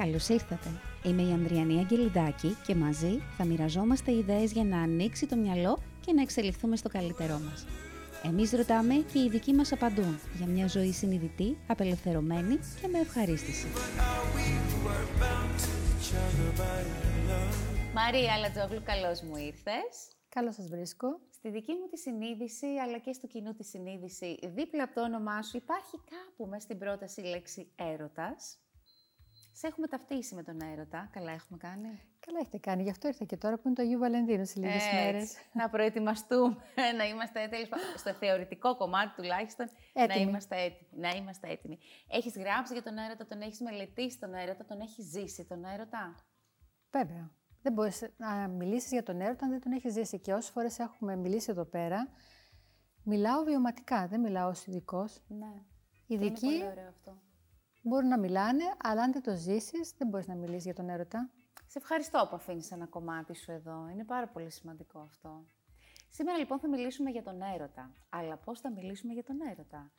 Καλώς ήρθατε. Είμαι η Ανδριανή Αγγελιδάκη και μαζί θα μοιραζόμαστε ιδέες για να ανοίξει το μυαλό και να εξελιχθούμε στο καλύτερό μας. Εμείς ρωτάμε και οι δικοί μας απαντούν για μια ζωή συνειδητή, απελευθερωμένη και με ευχαρίστηση. Μαρία Αλατζόγλου, καλώς μου ήρθες. Καλώς σας βρίσκω. Στη δική μου τη συνείδηση, αλλά και στο κοινού τη συνείδηση, δίπλα από το όνομά σου υπάρχει κάπου μέσα στην πρόταση η λέξη έρωτας. Σε έχουμε ταυτίσει με τον έρωτα. Καλά έχουμε κάνει. Καλά έχετε κάνει. Γι' αυτό ήρθα και τώρα που είναι το Αγίου Βαλεντίνου σε λίγες μέρες. Να προετοιμαστούμε, να είμαστε έτοιμοι. Στο θεωρητικό κομμάτι τουλάχιστον. Έτοιμοι. Να είμαστε έτοιμοι. Να είμαστε έτοιμοι. Έχεις γράψει για τον έρωτα, τον έχεις μελετήσει τον έρωτα, τον έχεις ζήσει τον έρωτα; Βέβαια. Δεν μπορείς να μιλήσεις για τον έρωτα αν δεν τον έχεις ζήσει. Και όσες φορές έχουμε μιλήσει εδώ πέρα, μιλάω βιωματικά. Δεν μιλάω ως ειδικός. Ναι. Ειδικοί Είναι πολύ ωραίο αυτό. Μπορούν να μιλάνε, αλλά αν δεν το ζήσεις, δεν μπορείς να μιλήσεις για τον έρωτα. Σε ευχαριστώ που αφήνεις ένα κομμάτι σου εδώ. Είναι πάρα πολύ σημαντικό αυτό. Σήμερα λοιπόν θα μιλήσουμε για τον έρωτα. Αλλά πώς θα μιλήσουμε για τον έρωτα;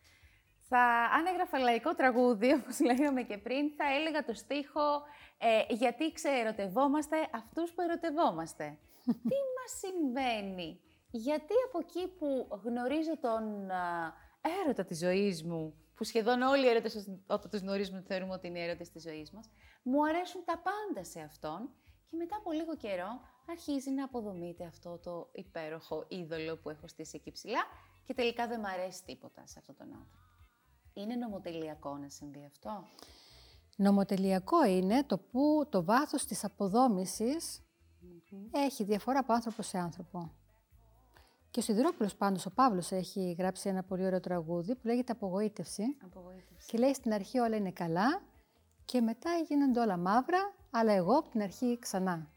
Θα, αν έγραφα λαϊκό τραγούδι, όπως λέγαμε και πριν, θα έλεγα το στίχο ε, «Γιατί ξεερωτευόμαστε αυτούς που ερωτευόμαστε». Τι μας συμβαίνει, γιατί από εκεί που γνωρίζω τον α, έρωτα της ζωής μου, που σχεδόν όλοι οι έρωτες όταν τους γνωρίζουμε θεωρούμε ότι είναι οι έρωτες της ζωής μας, μου αρέσουν τα πάντα σε αυτόν και μετά από λίγο καιρό αρχίζει να αποδομείται αυτό το υπέροχο είδωλο που έχω στήσει εκεί ψηλά και τελικά δεν μου αρέσει τίποτα σε αυτόν τον άνθρωπο. Είναι νομοτελειακό να συμβεί αυτό; Νομοτελειακό είναι το που το βάθος της αποδόμησης έχει διαφορά από άνθρωπο σε άνθρωπο. Και ο Σιδηρόπουλος πάντως, ο Παύλος, έχει γράψει ένα πολύ ωραίο τραγούδι που λέγεται «Απογοήτευση». Απογοήτευση. Και λέει στην αρχή όλα είναι καλά και μετά γίνονται όλα μαύρα, αλλά εγώ από την αρχή ξανά.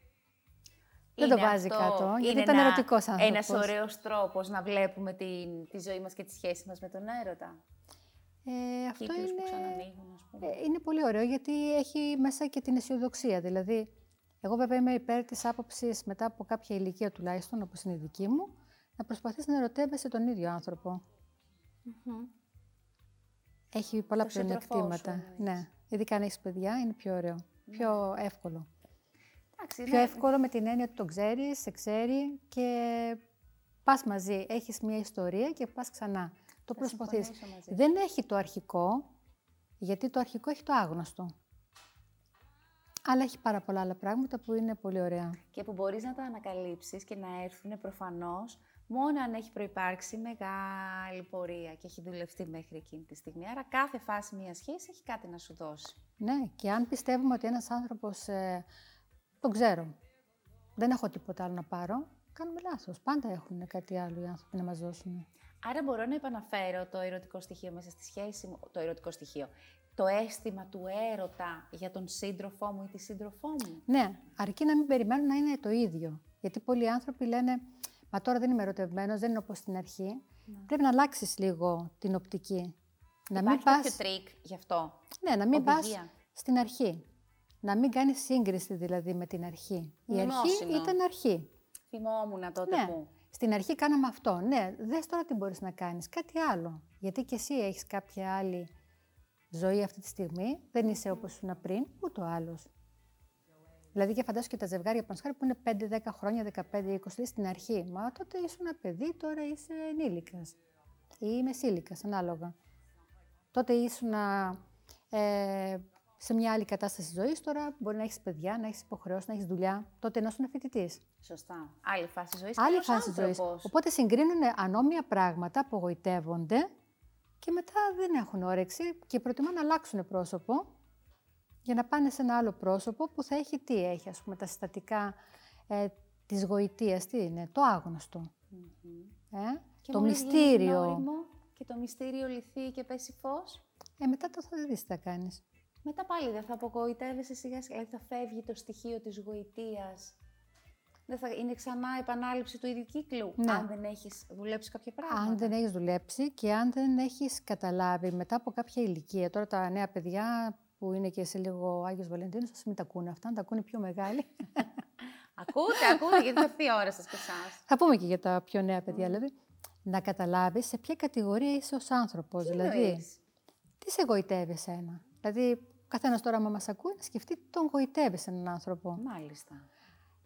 Δεν το Είναι βάζει αυτό- κάτω, γιατί είναι ήταν ένα- ερωτικός άνθρωπος. Ένας ωραίος τρόπος να βλέπουμε τη, τη ζωή μας και τη σχέση μας με τον έρωτα. Ε, αυτό Κύκλους είναι, που ξανανοίγουν, ας πούμε. ε, είναι πολύ ωραίο γιατί έχει μέσα και την αισιοδοξία. Δηλαδή, εγώ βέβαια είμαι υπέρ της άποψης μετά από κάποια ηλικία τουλάχιστον, όπως είναι η δική μου, να προσπαθείς να ερωτεύεσαι τον ίδιο άνθρωπο. Έχει πολλά Το σύντροφό σου πλεονεκτήματα. εννοείς. Ναι, ειδικά αν έχεις παιδιά είναι πιο ωραίο, πιο εύκολο. Εντάξει, Πιο ναι. εύκολο με την έννοια ότι τον ξέρεις, σε ξέρει και πας μαζί, έχεις μια ιστορία και πας ξανά. Το Θα προσπαθείς. συμφωνήσω μαζί Δεν έχει το αρχικό, γιατί το αρχικό έχει το άγνωστο. Αλλά έχει πάρα πολλά άλλα πράγματα που είναι πολύ ωραία. και που μπορείς να τα ανακαλύψεις και να έρθουν προφανώς μόνο αν έχει προϋπάρξει μεγάλη πορεία και έχει δουλευτεί μέχρι εκείνη τη στιγμή. Άρα κάθε φάση μιας σχέσης έχει κάτι να σου δώσει. Ναι, και αν πιστεύουμε ότι ένας άνθρωπος, ε, τον ξέρω, δεν έχω τίποτα άλλο να πάρω, κάνουμε λάθος. Πάντα έχουν κάτι άλλο οι άνθρωποι να μας δώσουν. Άρα μπορώ να επαναφέρω το ερωτικό στοιχείο μέσα στη σχέση μου, το ερωτικό στοιχείο, το αίσθημα του έρωτα για τον σύντροφό μου ή τη σύντροφό μου. Ναι, αρκεί να μην περιμένουν να είναι το ίδιο. Γιατί πολλοί άνθρωποι λένε, μα τώρα δεν είμαι ερωτευμένος, δεν είναι όπως στην αρχή. Πρέπει να αλλάξεις λίγο την οπτική. Να μην Υπάρχει πας... κάποιο τρικ γι' αυτό; Ναι, να μην πας Οδηγία. στην αρχή. Να μην κάνεις σύγκριση δηλαδή με την αρχή. Η αρχή Μνημόσυνο. ήταν αρχή. Θυμόμουν τότε Ναι. που. Στην αρχή κάναμε αυτό. Ναι, δες τώρα τι μπορείς να κάνεις. Κάτι άλλο. Γιατί και εσύ έχεις κάποια άλλη ζωή αυτή τη στιγμή. Δεν είσαι όπως ήσουν πριν, ούτε ο άλλος. Δηλαδή και φαντάσου και τα ζευγάρια πανσχάρι που είναι 5-10 χρόνια, 15-20 στην αρχή. Μα τότε ήσουν παιδί, τώρα είσαι ενήλικας. Ή μεσήλικας, ανάλογα. Τότε ήσουν ε, σε μια άλλη κατάσταση ζωής, τώρα μπορεί να έχεις παιδιά, να έχεις υποχρεώσεις, να έχεις δουλειά. Τότε ενώ ήσουν φοιτητής. Σωστά. Άλλη φάση ζωής. Άλλη φάση ζωής. Οπότε συγκρίνουν ανώμια πράγματα, απογοητεύονται και μετά δεν έχουν όρεξη και προτιμούν να αλλάξουν πρόσωπο για να πάνε σε ένα άλλο πρόσωπο που θα έχει τι έχει, ας πούμε, τα συστατικά ε, της γοητείας, τι είναι, το άγνωστο. Ε, το μυστήριο. Και το μυστήριο λυθεί και πέσει φως. Ε, μετά το θα δεις τι θα κάνεις. Μετά πάλι δεν θα απογοητεύεσαι σιγά σιγά, δηλαδή θα φεύγει το στοιχείο της γοητείας. Δεν θα... Είναι ξανά επανάληψη του ίδιου κύκλου, Ναι. αν δεν έχεις δουλέψει κάποια πράγματα. Αν δεν έχεις δουλέψει και αν δεν έχεις καταλάβει μετά από κάποια ηλικία. Τώρα τα νέα παιδιά που είναι και σε λίγο Άγιος Βαλεντίνος, ας μην τα ακούνε αυτά, να τα ακούνε οι πιο μεγάλοι. Ακούτε, ακούτε, γιατί θα έρθει η ώρα σας και εσάς. Θα πούμε και για τα πιο νέα παιδιά, δηλαδή. Να καταλάβεις σε ποια κατηγορία είσαι ως άνθρωπος. Τι δηλαδή, εννοείς; τι σε εγωιτεύει εσένα; Δηλαδή, ο καθένας τώρα, άμα μας ακούει, να σκεφτεί τι τον γοητεύει έναν άνθρωπο. Μάλιστα.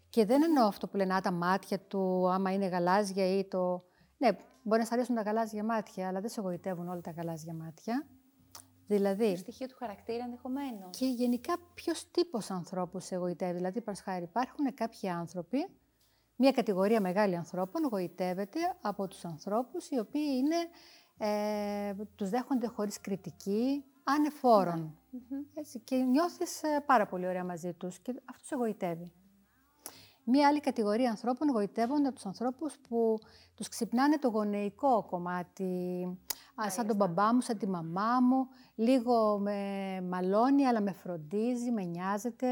Και δεν εννοώ αυτό που λένε, α, τα μάτια του, άμα είναι γαλάζια ή το. Ναι, μπορεί να σα αρέσουν τα γαλάζια μάτια, αλλά δεν σε γοητεύουν όλα τα γαλάζια μάτια. Δηλαδή. Το στοιχείο του χαρακτήρα ενδεχομένως. Και γενικά, ποιος τύπος ανθρώπους σε γοητεύει. Δηλαδή, χάρη, υπάρχουν κάποιοι άνθρωποι, μια κατηγορία μεγάλη ανθρώπων γοητεύεται από τους ανθρώπους οι οποίοι είναι, ε, τους δέχονται χωρίς κριτική, ανεφόρων. Έτσι, και νιώθεις ε, πάρα πολύ ωραία μαζί τους και αυτός σε γοητεύει. Μία άλλη κατηγορία ανθρώπων γοητεύονται από τους ανθρώπους που τους ξυπνάνε το γονεϊκό κομμάτι, σαν τον μπαμπά μου, σαν τη μαμά μου, λίγο με μαλώνει, αλλά με φροντίζει, με νοιάζεται.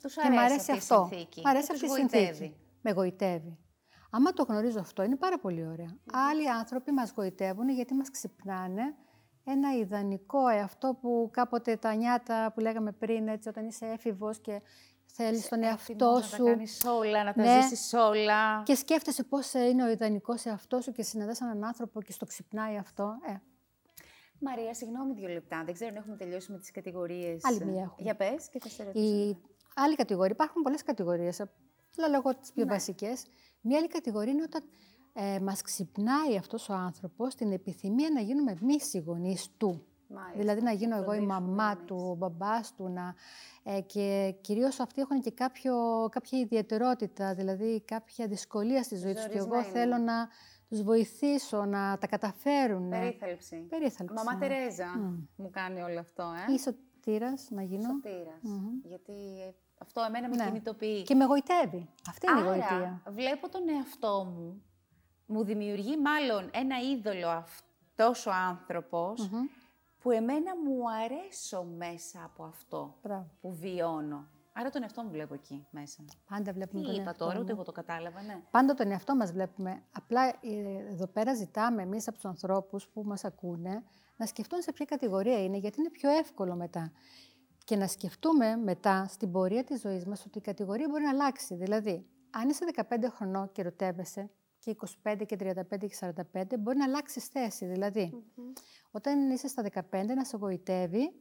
Τους αρέσει, αρέσει αυτή αυτό. η συνθήκη. Μ' αρέσει αυτή η συνθήκη. Με γοητεύει. Άμα το γνωρίζω αυτό, είναι πάρα πολύ ωραία. Άλλοι άνθρωποι μας γοητεύουν γιατί μας ξυπνάνε ένα ιδανικό εαυτό που κάποτε τα νιάτα που λέγαμε πριν, έτσι, όταν είσαι έφηβος και θέλεις τον εαυτό σου. Να τα κάνεις όλα, να τα ναι. ζήσεις όλα. Και σκέφτεσαι πώς είναι ο ιδανικός εαυτός σου και συναντάς έναν άνθρωπο και στο ξυπνάει αυτό. Ε. Μαρία, συγγνώμη δύο λεπτά. Δεν ξέρω αν έχουμε τελειώσει με τις κατηγορίες. Άλλη μία έχουμε. Για πες και θα σε ρωτήσω. Η άλλη κατηγορία, υπάρχουν πολλές κατηγορίες. Αλλά λέγω τις πιο ναι. βασικές. Μία άλλη κατηγορία είναι όταν ε, μας ξυπνάει αυτός ο άνθρωπος την επιθυμία να γίνουμε εμείς οι γονείς του. Μάλιστα. Δηλαδή να γίνω εγώ η μαμά του, ο μπαμπάς του. Να, ε, και κυρίως αυτοί έχουν και κάποιο, κάποια ιδιαιτερότητα, δηλαδή κάποια δυσκολία στη ζωή τους. Και εγώ θέλω να τους βοηθήσω να τα καταφέρουν. Περίθαλψη. Περίθαλψη. Μαμά ναι. Τερέζα μου κάνει όλο αυτό. Ε. Ή σωτήρας να γίνω. Σωτήρας. Γιατί αυτό εμένα με ναι. κινητοποιεί. Και με γοητεύει. Αυτή είναι Άρα, η γοητεία. βλέπω τον εαυτό μου, μου δημιουργεί μάλλον ένα είδωλο αυτός ο άνθρωπος, που εμένα μου αρέσω μέσα από αυτό που βιώνω. Άρα τον εαυτό μου βλέπω εκεί μέσα. Πάντα βλέπουμε Τι τον είπα τώρα, ούτε εγώ το κατάλαβα, ναι. Πάντα τον εαυτό μας βλέπουμε. Απλά ε, εδώ πέρα ζητάμε εμείς από τους ανθρώπους που μας ακούνε να σκεφτούν σε ποια κατηγορία είναι, γιατί είναι πιο εύκολο μετά και να σκεφτούμε μετά στην πορεία της ζωής μας ότι η κατηγορία μπορεί να αλλάξει. Δηλαδή, αν είσαι 15 χρονών και ερωτεύεσαι και 25 και 35 και 45 μπορεί να αλλάξει θέση. Δηλαδή, όταν είσαι στα 15 να σε γοητεύει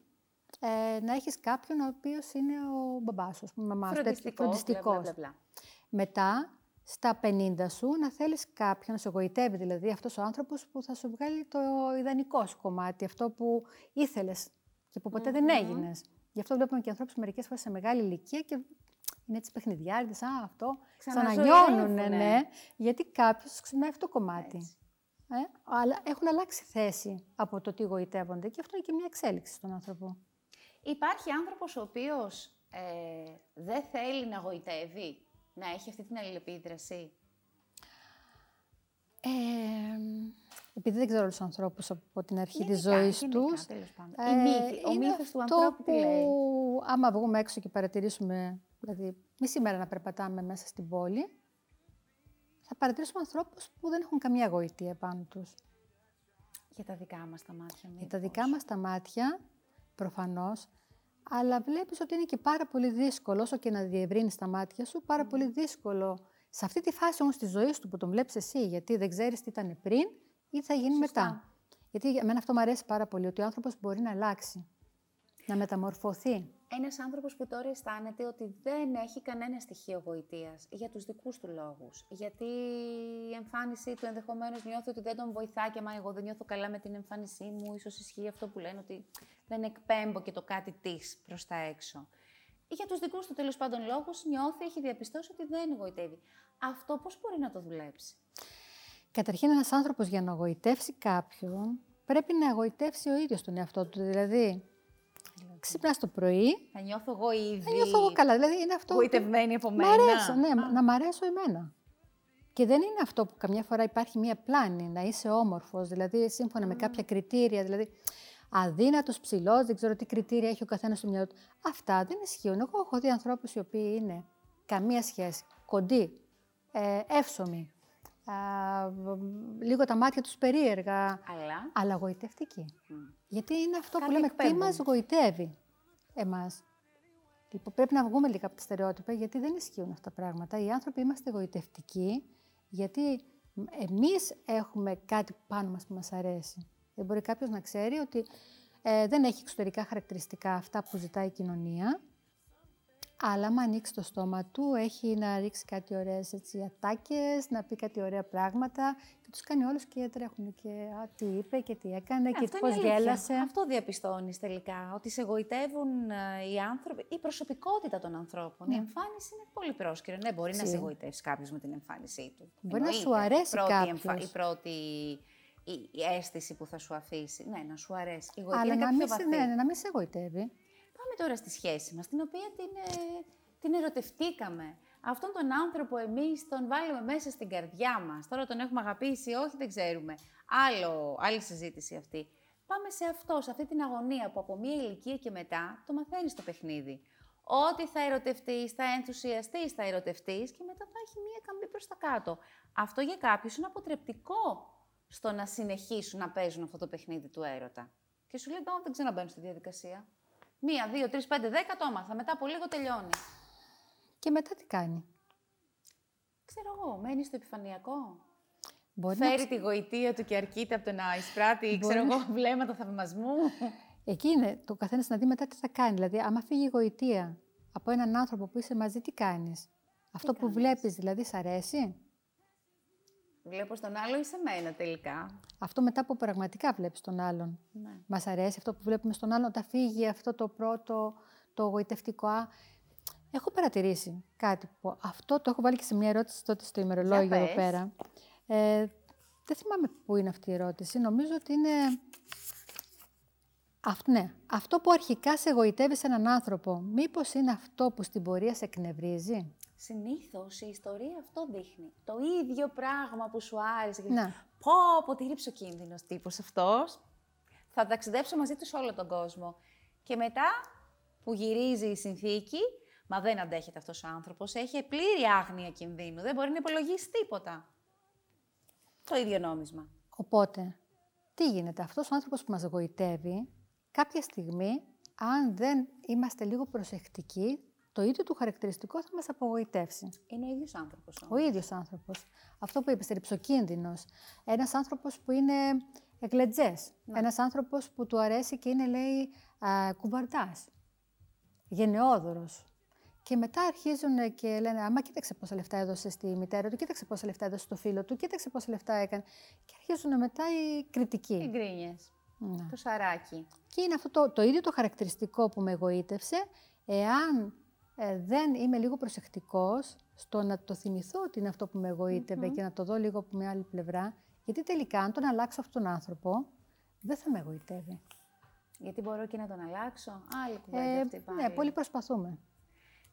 ε, να έχεις κάποιον ο οποίος είναι ο μπαμπάς σου, ο μαμάς φροντιστικός. Μετά, στα 50 σου, να θέλεις κάποιον να σε γοητεύει, δηλαδή αυτός ο άνθρωπος που θα σου βγάλει το ιδανικό σου κομμάτι, αυτό που ήθελες και που ποτε δεν έγινες. Γι' αυτό βλέπουμε και ανθρώπους μερικές φορές σε μεγάλη ηλικία και είναι έτσι παιχνιδιάριδε. Α, αυτό. Ξανανιώνουν, ναι, ναι. Γιατί κάποιος ξυπνάει αυτό το κομμάτι. Ε, αλλά έχουν αλλάξει θέση από το τι γοητεύονται και αυτό είναι και μια εξέλιξη στον άνθρωπο. Υπάρχει άνθρωπος ο οποίος ε, δεν θέλει να γοητεύει, να έχει αυτή την αλληλεπίδραση; Ε, επειδή δεν ξέρω τους ανθρώπους από την αρχή της ζωής τους. Ε, ο μύθος του ανθρώπου τι λέει; Άμα βγούμε έξω και παρατηρήσουμε, δηλαδή μισή μέρα να περπατάμε μέσα στην πόλη, θα παρατηρήσουμε ανθρώπους που δεν έχουν καμία γοητεία πάνω τους. Για τα δικά μας τα μάτια, μήπως. Για τα δικά μας τα μάτια, προφανώς. Αλλά βλέπεις ότι είναι και πάρα πολύ δύσκολο, όσο και να διευρύνεις τα μάτια σου, πάρα πολύ δύσκολο σε αυτή τη φάση όμως της ζωής του που τον βλέπεις εσύ, γιατί δεν ξέρεις τι ήταν πριν ή θα γίνει μετά. Γιατί εμένα αυτό μου αρέσει πάρα πολύ, ότι ο άνθρωπος μπορεί να αλλάξει, να μεταμορφωθεί. Ένας άνθρωπος που τώρα αισθάνεται ότι δεν έχει κανένα στοιχείο γοητείας για τους δικούς του λόγους. Γιατί η εμφάνισή του ενδεχομένως νιώθει ότι δεν τον βοηθά και μα εγώ δεν νιώθω καλά με την εμφάνισή μου. σω ισχύει αυτό που λένε ότι δεν εκπέμπω και το κάτι της προς τα έξω. Για τους δικούς του τέλος πάντων λόγους νιώθει, έχει διαπιστώσει ότι δεν γοητεύει. Αυτό πώς μπορεί να το δουλέψει; Καταρχήν, ένας άνθρωπος για να γοητεύσει κάποιον πρέπει να εγωιτεύσει ο ίδιος τον εαυτό του. Δηλαδή, ξυπνά το πρωί. Θα νιώθω εγώ ήδη. Θα νιώθω εγώ καλά. Δηλαδή, είναι αυτό. Γοητευμένη από μένα. Μ' αρέσω, ναι, να μ' αρέσω εμένα. Και δεν είναι αυτό που καμιά φορά υπάρχει μία πλάνη, να είσαι όμορφος, δηλαδή σύμφωνα με κάποια κριτήρια. Δηλαδή, αδύνατος, ψηλός, δεν ξέρω τι κριτήρια έχει ο καθένας στο μυαλό του. Αυτά δεν ισχύουν. Εγώ έχω δει ανθρώπους οι οποίοι είναι καμία σχέση, κοντοί, ε, εύσωμοι, λίγο τα μάτια τους περίεργα, αλλά, αλλά γοητευτικοί. Γιατί είναι αυτό που λέμε, τι μας γοητεύει εμάς. Λοιπόν, πρέπει να βγούμε λίγο από τα στερεότυπα, γιατί δεν ισχύουν αυτά τα πράγματα. Οι άνθρωποι είμαστε γοητευτικοί, γιατί εμείς έχουμε κάτι πάνω μας που μας αρέσει. Δεν μπορεί κάποιος να ξέρει ότι Ε, δεν έχει εξωτερικά χαρακτηριστικά αυτά που ζητάει η κοινωνία. Αλλά άμα ανοίξει το στόμα του, έχει να ρίξει κάτι ωραίες έτσι, ατάκες, να πει κάτι ωραία πράγματα και τους κάνει όλους και τρέχουν και α, τι είπε και τι έκανε και Αυτό πώς είναι αλήθεια. γέλασε. Αυτό διαπιστώνεις τελικά, ότι σε εγωιτεύουν ε, οι άνθρωποι, η προσωπικότητα των ανθρώπων. Η εμφάνιση είναι πολύ πρόσκαιρο. Ναι, μπορεί να Τσι. σε εγωιτεύσει κάποιος με την εμφάνισή του. Μπορεί να Εννοείται. σου αρέσει η πρώτη κάποιος. η πρώτη η, η αίσθηση που θα σου αφήσει. Ναι, να σου αρέσει. Η γοητεία Αλλά είναι να κάτι μην, πιο σε, βαθύ. ναι, ναι, να μην σε εγωιτεύει. Πάμε τώρα στη σχέση μας, την οποία την, ε, την ερωτευτήκαμε. Αυτόν τον άνθρωπο εμείς τον βάλουμε μέσα στην καρδιά μας. Τώρα τον έχουμε αγαπήσει ή όχι, δεν ξέρουμε. Άλλο, άλλη συζήτηση αυτή. Πάμε σε αυτό, σε αυτή την αγωνία που από μία ηλικία και μετά το μαθαίνεις το παιχνίδι. Ότι θα ερωτευτείς, θα ενθουσιαστείς, θα ερωτευτείς και μετά θα έχει μία καμπή προς τα κάτω. Αυτό για κάποιους είναι αποτρεπτικό στο να συνεχίσουν να παίζουν αυτό το παιχνίδι του έρωτα. Και σου λέει, «Ω, δεν ξαναμπαίνω στη διαδικασία. Μία, δύο, τρεις, πέντε, δέκα το έμαθα. Μετά από λίγο τελειώνει. Και μετά τι κάνει; Ξέρω εγώ, μένει στο επιφανειακό. Μπορεί να Φέρει τη γοητεία του και αρκείται από το να εισπράττει, Μπορεί ξέρω να- εγώ, βλέμματα θαυμασμού. Εκεί είναι το καθένας να δει μετά τι θα κάνει. Δηλαδή, άμα φύγει η γοητεία από έναν άνθρωπο που είσαι μαζί, τι κάνεις; Αυτό που κάνεις; βλέπεις, δηλαδή, σ' αρέσει; Βλέπω στον άλλο ή σε μένα τελικά. Αυτό μετά που πραγματικά βλέπεις τον άλλον. Ναι. Μας αρέσει αυτό που βλέπουμε στον άλλον, όταν φύγει αυτό το πρώτο, το γοητευτικό. Α, έχω παρατηρήσει κάτι που αυτό το έχω βάλει και σε μια ερώτηση τότε στο ημερολόγιο εδώ πες. πέρα. Ε, δεν θυμάμαι πού είναι αυτή η ερώτηση. Νομίζω ότι είναι. Αυτό, ναι. αυτό που αρχικά σε εγωιτεύει σε έναν άνθρωπο, μήπως είναι αυτό που στην πορεία σε εκνευρίζει; Συνήθως η ιστορία αυτό δείχνει. Το ίδιο πράγμα που σου άρεσε. και Ναι. Πω, πω, τι ρηψοκίνδυνο τύπος αυτός. Θα ταξιδέψω μαζί του σε όλο τον κόσμο. Και μετά που γυρίζει η συνθήκη, μα δεν αντέχεται αυτός ο άνθρωπος. Έχει πλήρη άγνοια κινδύνου. Δεν μπορεί να υπολογίσει τίποτα. Το ίδιο νόμισμα. Οπότε, τι γίνεται, αυτός ο άνθρωπος που μας εγωιτεύει, κάποια στιγμή, αν δεν είμαστε λίγο προσεκτικοί, το ίδιο του χαρακτηριστικό θα μας απογοητεύσει. Είναι ο ίδιος άνθρωπος. Ο ίδιος άνθρωπος. Αυτό που είπες, ρηψοκίνδυνος. Ένας άνθρωπος που είναι εγκλετζές. Ένας άνθρωπος που του αρέσει και είναι, λέει, α, κουβαρτάς. Γενναιόδωρος. Και μετά αρχίζουν και λένε, άμα κοίταξε πόσα λεφτά έδωσε στη μητέρα του, κοίταξε πόσα λεφτά έδωσε στο φίλο του, κοίταξε πόσα λεφτά έκανε. Και αρχίζουν μετά οι κριτικοί. Οι γκρίνιε. Ναι. Το σαράκι. Και είναι αυτό το, το ίδιο το χαρακτηριστικό που με εγωίτευσε, εάν ε, δεν είμαι λίγο προσεκτικός στο να το θυμηθώ ότι είναι αυτό που με εγωιτευε και να το δω λίγο από μια άλλη πλευρά, γιατί τελικά αν τον αλλάξω αυτόν τον άνθρωπο, δεν θα με εγωιτεύει. Γιατί μπορώ και να τον αλλάξω; Άλλη κουβέντα Ε, αυτή πάλι. ναι, πολύ προσπαθούμε.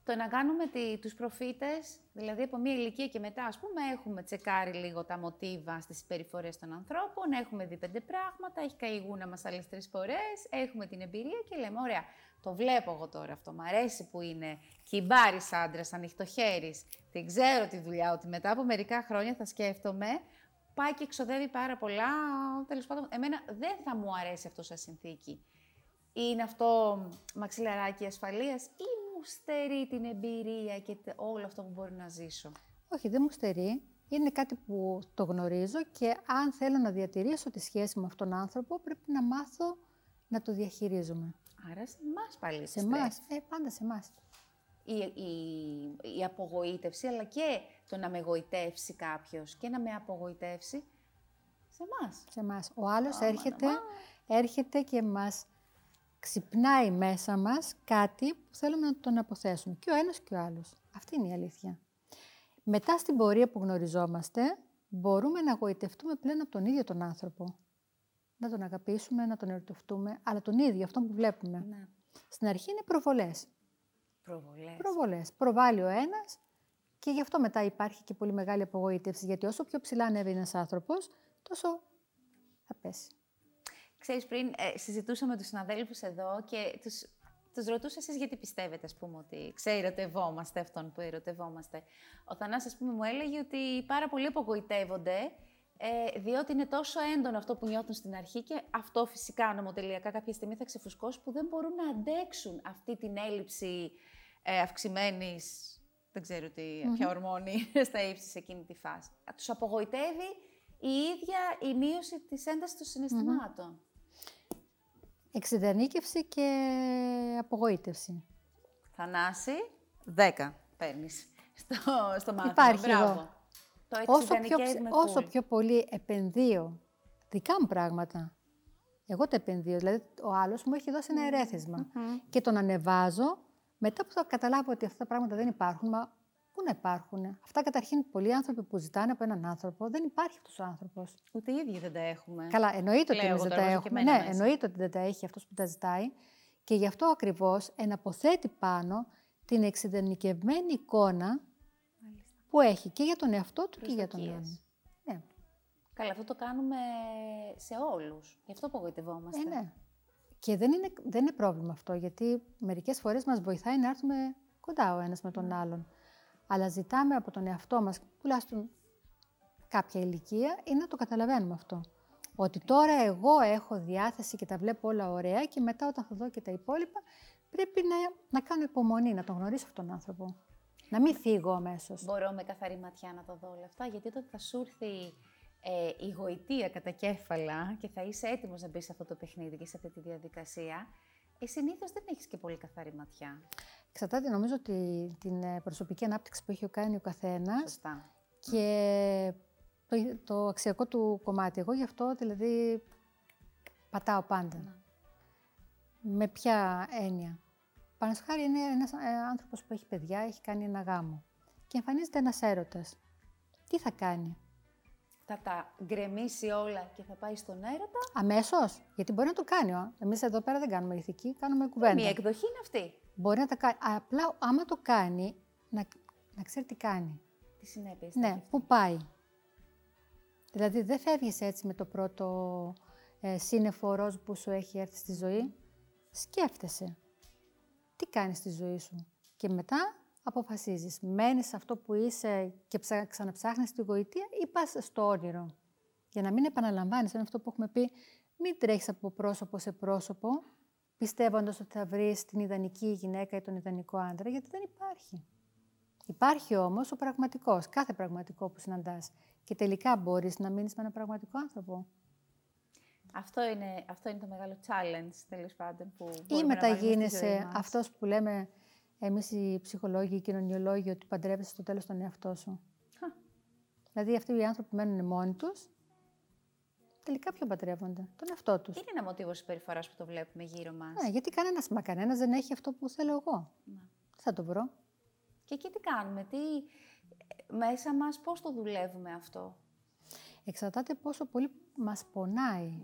Το να κάνουμε τη, τους προφήτες, δηλαδή από μία ηλικία και μετά, ας πούμε, έχουμε τσεκάρει λίγο τα μοτίβα στις συμπεριφορές των ανθρώπων, έχουμε δει πέντε πράγματα, έχει καεί η γούνα μας άλλες τρεις φορές, έχουμε την εμπειρία και λέμε, ωραία, το βλέπω εγώ τώρα αυτό, μ' αρέσει που είναι κυμπάρης άντρας, ανοιχτοχέρης, την ξέρω τη δουλειά, ότι μετά από μερικά χρόνια θα σκέφτομαι, πάει και εξοδεύει πάρα πολλά, τέλος πάντων, εμένα δεν θα μου αρέσει αυτό σαν συνθήκη. Είναι αυτό μαξιλαράκι ασφαλείας ή μου στερεί την εμπειρία και τε- όλο αυτό που μπορεί να ζήσω; Όχι, δεν μου στερεί. Είναι κάτι που το γνωρίζω και αν θέλω να διατηρήσω τη σχέση με αυτόν τον άνθρωπο, πρέπει να μάθω να το διαχειρίζομαι. Άρα σε εμάς πάλι Σε εμάς, ε, πάντα σε εμάς. Η, η, η απογοήτευση, αλλά και το να με εγωιτεύσει κάποιος και να με απογοητεύσει σε εμάς. Σε εμάς. Ο άλλος Άμα, έρχεται, αμά. έρχεται και μας ξυπνάει μέσα μας κάτι που θέλουμε να τον αποθέσουμε. Και ο ένας και ο άλλος. Αυτή είναι η αλήθεια. Μετά στην πορεία που γνωριζόμαστε, μπορούμε να γοητευτούμε πλέον από τον ίδιο τον άνθρωπο. Να τον αγαπήσουμε, να τον ερωτευτούμε, αλλά τον ίδιο, αυτόν που βλέπουμε. Ναι. Στην αρχή είναι προβολές. Προβολές. Προβολές. Προβάλλει ο ένας και γι' αυτό μετά υπάρχει και πολύ μεγάλη απογοήτευση. Γιατί όσο πιο ψηλά ανέβει ένας άνθρωπος, τόσο θα πέσει. Ξέρεις, πριν ε, συζητούσα με τους συναδέλφους εδώ και τους, τους ρωτούσα εσείς γιατί πιστεύετε, ας πούμε, ότι ξεερωτευόμαστε αυτόν που ερωτευόμαστε. Ο Θανάς, ας πούμε, μου έλεγε ότι πάρα πολλοί απογοητεύονται, ε, διότι είναι τόσο έντονο αυτό που νιώθουν στην αρχή και αυτό φυσικά νομοτελειακά κάποια στιγμή θα ξεφουσκώσει που δεν μπορούν να αντέξουν αυτή την έλλειψη ε, αυξημένης, δεν ξέρω τι, ποια ορμόνη, στα ύψη σε εκείνη τη φάση. Τους απογοητεύει η ίδια η μείωση της έντασης των συναισθημάτων. Εξειδανίκευση και απογοήτευση. Θανάση, 10 παίρνεις στο, στο μάθημα. Υπάρχει Μπράβο. εδώ. Το Όσο πιο, εξειδανικεύουμε όσο full. πιο πολύ επενδύω δικά μου πράγματα, εγώ τα επενδύω. Δηλαδή, ο άλλος μου έχει δώσει ένα ερέθισμα. Και τον ανεβάζω μετά που θα καταλάβω ότι αυτά τα πράγματα δεν υπάρχουν. Μα πού να υπάρχουν; Αυτά καταρχήν πολλοί άνθρωποι που ζητάνε από έναν άνθρωπο δεν υπάρχει αυτός ο άνθρωπος. Ούτε οι ίδιοι δεν τα έχουμε. Καλά, εννοείται ότι Λέω εμείς εγώ δεν τώρα, τα βάζω και έχουμε. εμένα Ναι, μέσα. εννοείται ότι δεν τα έχει αυτός που τα ζητάει. Και γι' αυτό ακριβώς εναποθέτει πάνω την εξειδανικευμένη εικόνα που έχει και για τον εαυτό του και για τον Προσδοκίες. άλλον. Ναι. Καλά, αυτό το κάνουμε σε όλους. Γι' αυτό απογοητευόμαστε. Ε, ναι. Και δεν είναι, δεν είναι πρόβλημα αυτό, γιατί μερικές φορές μας βοηθάει να έρθουμε κοντά ο ένας με τον άλλον. Αλλά ζητάμε από τον εαυτό μας, τουλάχιστον κάποια ηλικία, ή να το καταλαβαίνουμε αυτό. Ότι τώρα εγώ έχω διάθεση και τα βλέπω όλα ωραία και μετά όταν θα δω και τα υπόλοιπα, πρέπει να, να κάνω υπομονή, να τον γνωρίσω αυτόν τον άνθρωπο. Να μην φύγω αμέσως. Μπορώ με καθαρή ματιά να τα δω όλα αυτά, γιατί όταν θα σου έρθει ε, η γοητεία κατά κέφαλα και θα είσαι έτοιμος να μπεις σε αυτό το παιχνίδι και σε αυτή τη διαδικασία, ε, συνήθως δεν έχεις και πολύ καθαρή ματιά. Εξαρτάται νομίζω ότι την ε, προσωπική ανάπτυξη που έχει κάνει ο καθένας Σωστά. και το, το αξιακό του κομμάτι. Εγώ γι' αυτό δηλαδή πατάω πάντα. Με ποια έννοια; Παραδείγματος χάρη είναι ένας ε, άνθρωπος που έχει παιδιά, έχει κάνει ένα γάμο και εμφανίζεται ένας έρωτας. Τι θα κάνει; Θα τα γκρεμίσει όλα και θα πάει στον έρωτα; Αμέσως, γιατί μπορεί να το κάνει. ο. Εμείς εδώ πέρα δεν κάνουμε ηθική, κάνουμε κουβέντα. Μία εκδοχή είναι αυτή. Μπορεί να τα κάνει. Απλά άμα το κάνει, να, να ξέρει τι κάνει. Τι συνέπειες. Ναι, πού πάει. Δηλαδή δεν φεύγεις έτσι με το πρώτο ε, σύννεφο ροζ που σου έχει έρθει στη ζωή. Σκέφτεσαι. Τι κάνεις στη ζωή σου; Και μετά αποφασίζεις. Μένεις σε αυτό που είσαι και ψα... ξαναψάχνεις τη γοητεία ή πας στο όνειρο; Για να μην επαναλαμβάνεις, είναι αυτό που έχουμε πει, μην τρέχεις από πρόσωπο σε πρόσωπο, πιστεύοντας ότι θα βρεις την ιδανική γυναίκα ή τον ιδανικό άντρα, γιατί δεν υπάρχει. Υπάρχει όμως ο πραγματικός, κάθε πραγματικό που συναντάς. Και τελικά μπορείς να μείνεις με έναν πραγματικό άνθρωπο. Αυτό είναι, αυτό είναι το μεγάλο challenge, τέλος πάντων, που Ή μπορούμε μετά να βάλουμε στη ζωή γίνεσαι μας. αυτός που λέμε εμείς οι ψυχολόγοι, οι κοινωνιολόγοι, ότι παντρεύεσαι στο τέλος τον εαυτό σου. Χα. Δηλαδή αυτοί οι άνθρωποι που μένουν μόνοι τους, τελικά ποιον παντρεύονται, τον εαυτό τους. Είναι ένα μοτίβο συμπεριφοράς που το βλέπουμε γύρω μας. Ναι, γιατί κανένας, μα κανένας δεν έχει αυτό που θέλω εγώ. Τι θα το βρω. Και εκεί τι κάνουμε, τι μέσα μας πώς το δουλεύουμε αυτό; Εξαρτάται πόσο πολύ μας πονάει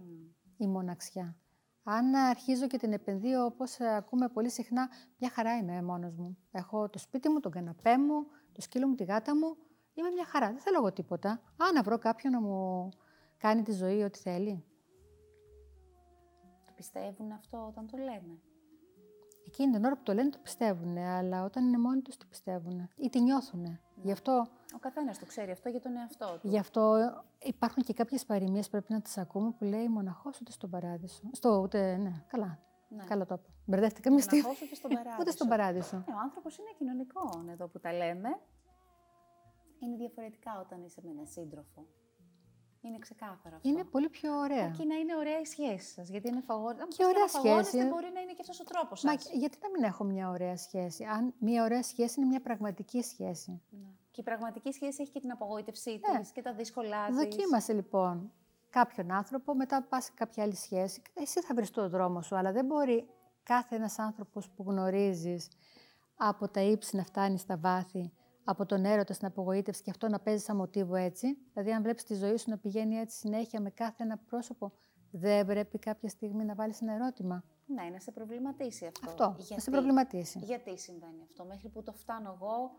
η μοναξιά. Αν αρχίζω και την επενδύω όπως ε, ακούμε πολύ συχνά, μια χαρά είμαι μόνος μου. Έχω το σπίτι μου, τον καναπέ μου, το σκύλο μου, τη γάτα μου. Είμαι μια χαρά, δεν θέλω εγώ τίποτα. Α, να βρω κάποιον να μου κάνει τη ζωή ό,τι θέλει. Το πιστεύουν αυτό όταν το λένε; Εκείνη την ώρα που το λένε το πιστεύουν, αλλά όταν είναι μόνοι τους τι πιστεύουν ή τι νιώθουν. Γι' αυτό Ο καθένας το ξέρει αυτό για τον εαυτό του. Γι' αυτό υπάρχουν και κάποιες παροιμίες πρέπει να τις ακούμε που λέει μοναχός ούτε στον παράδεισο. Στο ούτε, ναι, καλά. Ναι. Καλά το είπα. Μπερδεύτηκα μια στιγμή. Μοναχός ούτε στον παράδεισο. Ούτε στον παράδεισο. Ε, ο άνθρωπος είναι κοινωνικό εδώ που τα λέμε. Είναι διαφορετικά όταν είσαι με έναν σύντροφο. Είναι ξεκάθαρο αυτό. Είναι πολύ πιο ωραία. Αρκεί να είναι ωραία η σχέση σας, γιατί είναι φαγόρι. Και ωραία σχέση. μπορεί να είναι και αυτός ο τρόπος Μα σας. γιατί να μην έχω μια ωραία σχέση. Αν μια ωραία σχέση είναι μια πραγματική σχέση. Ναι. Και η πραγματική σχέση έχει και την απογοήτευσή Ναι. της και τα δύσκολά της. Δοκίμασε λοιπόν κάποιον άνθρωπο, μετά πας σε κάποια άλλη σχέση. Εσύ θα βρεις τον δρόμο σου, αλλά δεν μπορεί κάθε ένας άνθρωπος που γνωρίζεις από τα ύψη να φτάνει στα βάθη, από τον έρωτα στην απογοήτευση και αυτό να παίζει σαν μοτίβο έτσι. Δηλαδή, αν βλέπεις τη ζωή σου να πηγαίνει έτσι συνέχεια με κάθε ένα πρόσωπο, δεν πρέπει κάποια στιγμή να βάλεις ένα ερώτημα. Ναι, να σε προβληματίσει αυτό. Αυτό, να σε προβληματίσει. Γιατί συμβαίνει αυτό, μέχρι που το φτάνω εγώ,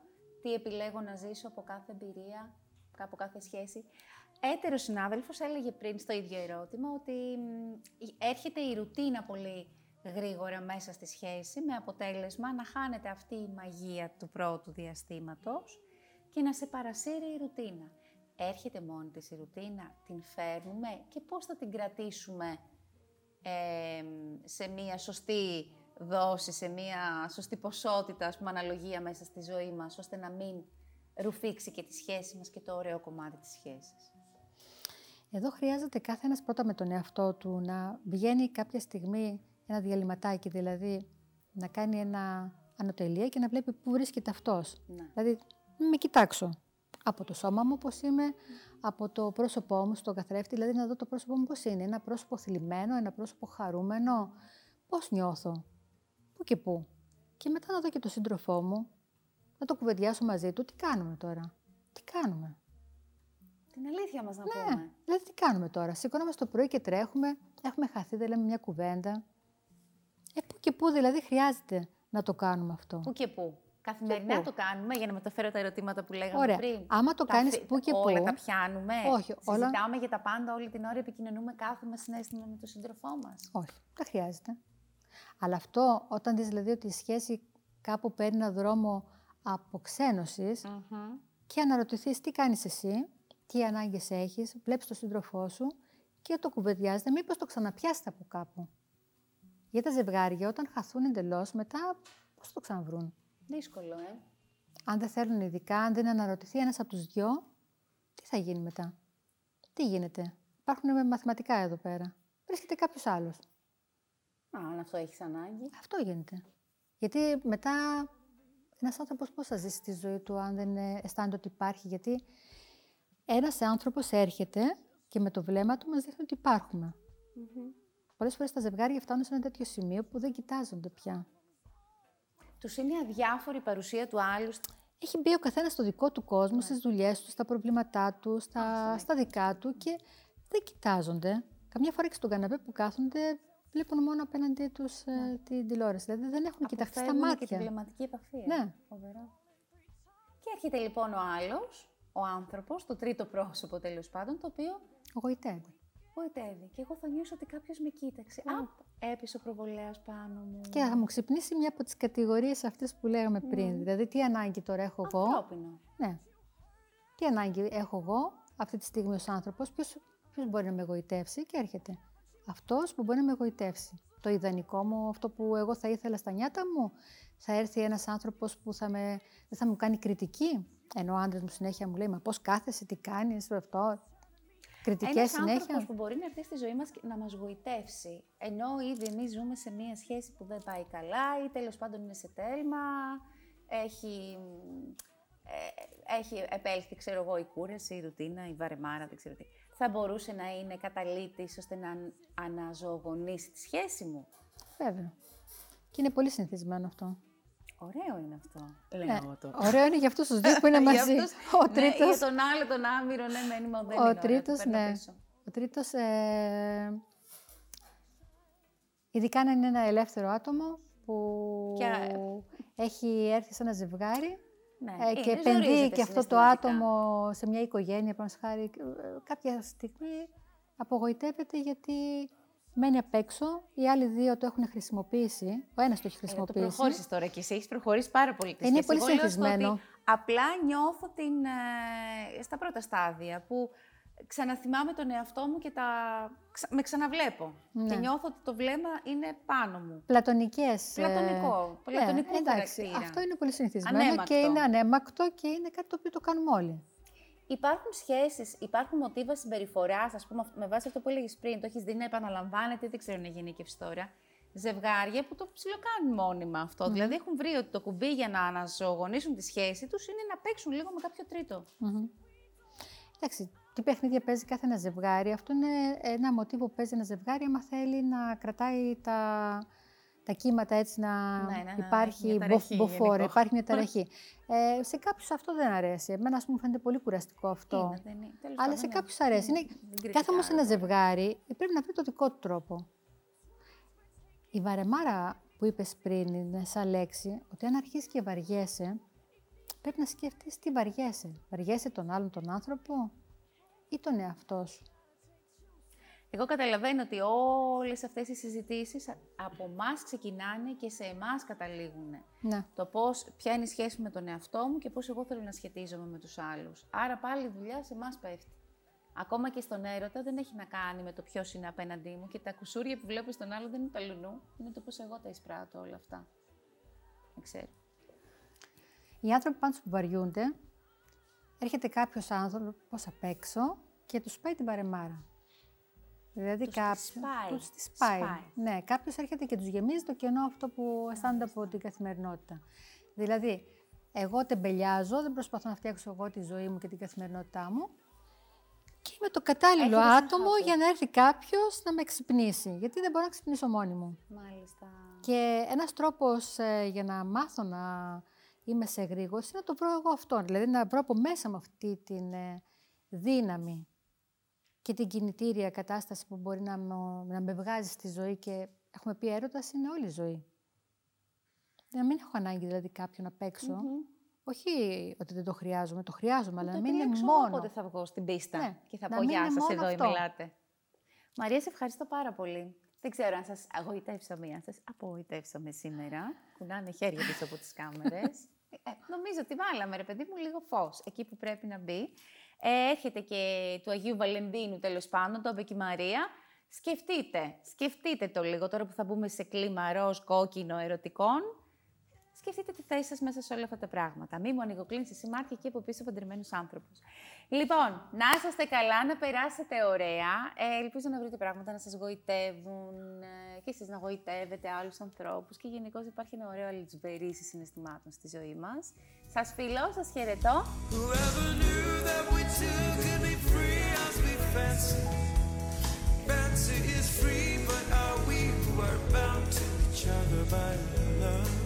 τι επιλέγω να ζήσω από κάθε εμπειρία, από κάθε σχέση. Έτερος συνάδελφος έλεγε πριν στο ίδιο ερώτημα ότι μ, έρχεται η ρουτίνα πολύ γρήγορα μέσα στη σχέση με αποτέλεσμα να χάνεται αυτή η μαγεία του πρώτου διαστήματος και να σε παρασύρει η ρουτίνα. Έρχεται μόνη της η ρουτίνα, την φέρνουμε και πώς θα την κρατήσουμε ε, σε μία σωστή δόση, σε μία σωστή ποσότητα, ας πούμε, αναλογία μέσα στη ζωή μας, ώστε να μην ρουφήξει και τη σχέση μας και το ωραίο κομμάτι της σχέσης. Εδώ χρειάζεται κάθε ένας πρώτα με τον εαυτό του να βγαίνει κάποια στιγμή ένα διαλυματάκι, δηλαδή να κάνει ένα ανωτελεία και να βλέπει πού βρίσκεται αυτός. Ναι. Δηλαδή, με κοιτάξω από το σώμα μου πώς είμαι, από το πρόσωπό μου στον καθρέφτη, δηλαδή να δω το πρόσωπό μου πώς είναι. Ένα πρόσωπο θλιμμένο, ένα πρόσωπο χαρούμενο, πώς νιώθω, πού και πού. Και μετά να δω και το σύντροφό μου, να το κουβεντιάσω μαζί του, τι κάνουμε τώρα, τι κάνουμε. Την αλήθεια μας να Ναι, πούμε. δηλαδή τι κάνουμε τώρα. Σηκώνομαστε το πρωί και τρέχουμε, έχουμε χαθεί, δεν λέμε μια κουβέντα. Ε, πού και πού δηλαδή χρειάζεται να το κάνουμε αυτό; Πού και πού. Καθημερινά πού; το κάνουμε για να μεταφέρω τα ερωτήματα που λέγαμε Ωραία. πριν. Άμα το Τα κάνεις φι- πού και όλα πού. τα πιάνουμε. Όχι, όλα- Συζητάμε για τα πάντα όλη την ώρα, επικοινωνούμε κάθε μας συνέστημα με τον σύντροφό μας. Όχι, δεν χρειάζεται. Αλλά αυτό όταν δεις δηλαδή ότι η σχέση κάπου παίρνει ένα δρόμο αποξένωσης και αναρωτηθείς τι κάνεις εσύ, τι ανάγκες έχεις, βλέπεις τον σύντροφό σου και το κουβεντιάζετε, μήπως το ξαναπιάσετε από κάπου. Για τα ζευγάρια όταν χαθούν εντελώς, μετά πώς το ξαναβρούν; Δύσκολο, ε. Αν δεν θέλουν ειδικά, αν δεν αναρωτηθεί ένας από τους δυο, τι θα γίνει μετά; Τι γίνεται; Υπάρχουν μαθηματικά εδώ πέρα. Βρίσκεται κάποιος άλλος. Α, αν αυτό έχεις ανάγκη. Αυτό γίνεται. Γιατί μετά ένας άνθρωπος πώς θα ζήσει τη ζωή του, αν δεν ε, αισθάνεται ότι υπάρχει; Γιατί ένας άνθρωπος έρχεται και με το βλέμμα του μας δείχνει ότι υπάρχουμε. Πολλές φορές τα ζευγάρια φτάνουν σε ένα τέτοιο σημείο που δεν κοιτάζονται πια. Τους είναι αδιάφορη η παρουσία του άλλου. Έχει μπει ο καθένας στο δικό του κόσμο, στις δουλειές του, στα προβλήματά του, στα, Αυτό, στα δικά του και δεν κοιτάζονται. Καμιά φορά και στον καναπέ που κάθονται, βλέπουν μόνο απέναντί τους την τηλεόραση. Δηλαδή δεν έχουν κοιταχτεί στα Αποφεύγουν μάτια. και την βλεμματική επαφή. ε. Ναι. Φοβερό. Και έρχεται λοιπόν ο άλλος, ο άνθρωπος, το τρίτο πρόσωπο τέλος πάντων, το οποίο Γοητεύει. Γοητεύει. Και εγώ θα νιώσω ότι κάποιος με κοίταξε. Α, έπεσε ο προβολέας πάνω μου. Και θα μου ξυπνήσει μια από τις κατηγορίες αυτές που λέγαμε πριν. Δηλαδή, τι ανάγκη τώρα έχω εγώ; Ανθρώπινο. Ναι. Τι ανάγκη έχω εγώ αυτή τη στιγμή ως άνθρωπος, ποιος, ποιος μπορεί να με εγωιτεύσει και έρχεται. Αυτός που μπορεί να με εγωιτεύσει. Το ιδανικό μου, αυτό που εγώ θα ήθελα στα νιάτα μου, θα έρθει ένας άνθρωπος που θα με, δεν θα μου κάνει κριτική; Ενώ ο άντρας μου συνέχεια μου λέει, μα πώς κάθεσαι, τι κάνεις, αυτό. Κριτικές Ένας συνέχεια; άνθρωπος που μπορεί να έρθει στη ζωή μας και να μας γοητεύσει. Ενώ ήδη εμείς ζούμε σε μια σχέση που δεν πάει καλά ή τέλος πάντων είναι σε τέλμα, έχει, ε, έχει επέλθει, ξέρω εγώ, η κούραση, η ρουτίνα, η βαρεμάρα, δεν ξέρω τι. Θα μπορούσε να είναι καταλήτης ώστε να αν- αναζωογονήσει τη σχέση μου; Βέβαια. Και είναι πολύ συνηθισμένο αυτό. Ωραίο είναι αυτό. Ναι. Λέω τώρα. Ωραίο είναι για αυτούς τους δύο που είναι Για μαζί. αυτούς- Ο ναι, τρίτος, για τον άλλο, τον άμυρο, ναι, μένει μα δεν ο είναι ωραίο, το τρίτος, παίρνω ναι. πίσω. Ο τρίτος, ε, ειδικά αν είναι ένα ελεύθερο άτομο που Και- έχει έρθει σε ένα ζευγάρι Ναι, ε, και είναι, επενδύει ζορίζεται και αυτό το συναισθηματικά. άτομο σε μια οικογένεια, πάνω χάρη, ε, κάποια στιγμή απογοητεύεται γιατί μένει απ' έξω, οι άλλοι δύο το έχουν χρησιμοποιήσει, ο ένας το έχει Ε, το χρησιμοποιήσει. προχώρησες τώρα και εσύ, έχεις προχωρήσει πάρα πολύ τη Είναι σχέση. πολύ Εγώ λέω στο συνηθισμένο. ότι Απλά νιώθω την, ε, στα πρώτα στάδια που ξαναθυμάμαι τον εαυτό μου και τα, ξα- με ξαναβλέπω. Ναι. Και νιώθω ότι το βλέμμα είναι πάνω μου. Πλατωνικές. ε, Πλατωνικό, πλατωνικού ναι, εντάξει, χαρακτήρα. Αυτό είναι πολύ συνηθισμένο Ανέμακτο. και είναι ανέμακτο και είναι κάτι το οποίο το κάνουμε όλοι. Υπάρχουν σχέσεις, υπάρχουν μοτίβα συμπεριφοράς, ας πούμε, με βάση αυτό που έλεγες πριν, το έχεις δει να επαναλαμβάνεται, δεν ξέρω να γενικεύσει τώρα. Ζευγάρια που το ψιλοκάνουν μόνιμα αυτό. Δηλαδή έχουν βρει ότι το κουμπί για να αναζωογονήσουν τη σχέση τους είναι να παίξουν λίγο με κάποιο τρίτο. Μμμ. Εντάξει, τι παιχνίδια παίζει κάθε ένα ζευγάρι; Αυτό είναι ένα μοτίβο που παίζει ένα ζευγάρι, άμα θέλει να κρατάει τα, τα κύματα έτσι, να Ναι, ναι, ναι, υπάρχει μια ταραχή μπο- μποφόρ, γενικώ. υπάρχει μια ταραχή. ε, σε κάποιους αυτό δεν αρέσει. Εμένα, ας πούμε, φαίνεται πολύ κουραστικό αυτό. Είναι, δεν είναι. Τέλος Αλλά πάντων, σε ναι. κάποιους αρέσει. Είναι, Δεν κάθε όμως ένα κριτικάρω. ζευγάρι πρέπει να βρει το δικό του τρόπο. Η βαρεμάρα που είπες πριν είναι σαν λέξη, ότι αν αρχίσει και βαριέσαι, πρέπει να σκεφτείς τι βαριέσαι. Βαριέσαι τον άλλον τον άνθρωπο ή τον εαυτό σου. Εγώ καταλαβαίνω ότι όλες αυτές οι συζητήσεις από εμά ξεκινάνε και σε εμάς καταλήγουν. Ναι. Το πώς, ποια είναι η σχέση με τον εαυτό μου και πώς εγώ θέλω να σχετίζομαι με τους άλλους. Άρα πάλι η δουλειά σε εμάς πέφτει. Ακόμα και στον έρωτα δεν έχει να κάνει με το ποιος είναι απέναντί μου και τα κουσούρια που βλέπω στον άλλο δεν είναι τα λουνού, είναι το πώς εγώ τα εισπράττω όλα αυτά. Δεν ξέρω. Οι άνθρωποι πάντως που βαριούνται, έρχεται κάποιος άνθρωπος απ' έξω και τους πάει την παρεμάρα. Δηλαδή Τους τη κάποιος σπάει. τους τη σπάει. Σπάει. Ναι, κάποιος έρχεται και τους γεμίζει το κενό αυτό που αισθάνονται από την καθημερινότητα. Δηλαδή, εγώ τεμπελιάζω, δεν προσπαθώ να φτιάξω εγώ τη ζωή μου και την καθημερινότητά μου. Και είμαι το κατάλληλο Έχετε σαν άτομο χάπι. για να έρθει κάποιος να με ξυπνήσει. Γιατί δεν μπορώ να ξυπνήσω μόνη μου. Μάλιστα. Και ένας τρόπος ε, για να μάθω να είμαι σε γρήγορση είναι να το βρω εγώ αυτό. Δηλαδή να βρω από μέσα μου αυτή την ε, δύναμη και την κινητήρια κατάσταση που μπορεί να, μου- να με βγάζει στη ζωή και έχουμε πει έρωτας είναι όλη η ζωή. Να μην έχω ανάγκη δηλαδή κάποιον να παιξω Όχι ότι δεν το χρειάζομαι, το χρειάζομαι, αλλά να το μην είναι επιλέξω μόνο. Όποτε θα βγω στην πίστα Ναι, και θα να πω μην γεια είναι σας, μόνο εδώ αυτό. μιλάτε. Μαρία, σε ευχαριστώ πάρα πολύ. Δεν ξέρω αν σας αγωγητεύσαμε ή αν σας απογοητεύσαμε σήμερα. Κουνάνε χέρια πίσω από τις κάμερες. Ε, νομίζω ότι βάλαμε, ρε παιδί μου, λίγο φως εκεί που πρέπει να μπει. Ε, έρχεται και του Αγίου Βαλεντίνου, τέλος πάντων, το είπε και η Μαρία. Σκεφτείτε, σκεφτείτε το λίγο τώρα που θα μπούμε σε κλίμα ροζ, κόκκινο, ερωτικών. Σκεφτείτε τη θέση σας μέσα σε όλα αυτά τα πράγματα. Μη μου ανοιγοκλίνεις εσύ μάτια εκεί από πίσω παντρεμένους άνθρωπου. Λοιπόν, να είσαστε καλά, να περάσετε ωραία. Ε, ελπίζω να βρείτε πράγματα να σας γοητεύουν ε, και εσείς να γοητεύετε άλλους ανθρώπους. Και γενικώς υπάρχει ένα ωραίο αλυσβερίσι συναισθημάτων στη ζωή μας. Σας φιλώ, σας χαιρετώ. Whoever knew that we two could be free as we fancy? Fancy is free, but are we who are bound to each other by love?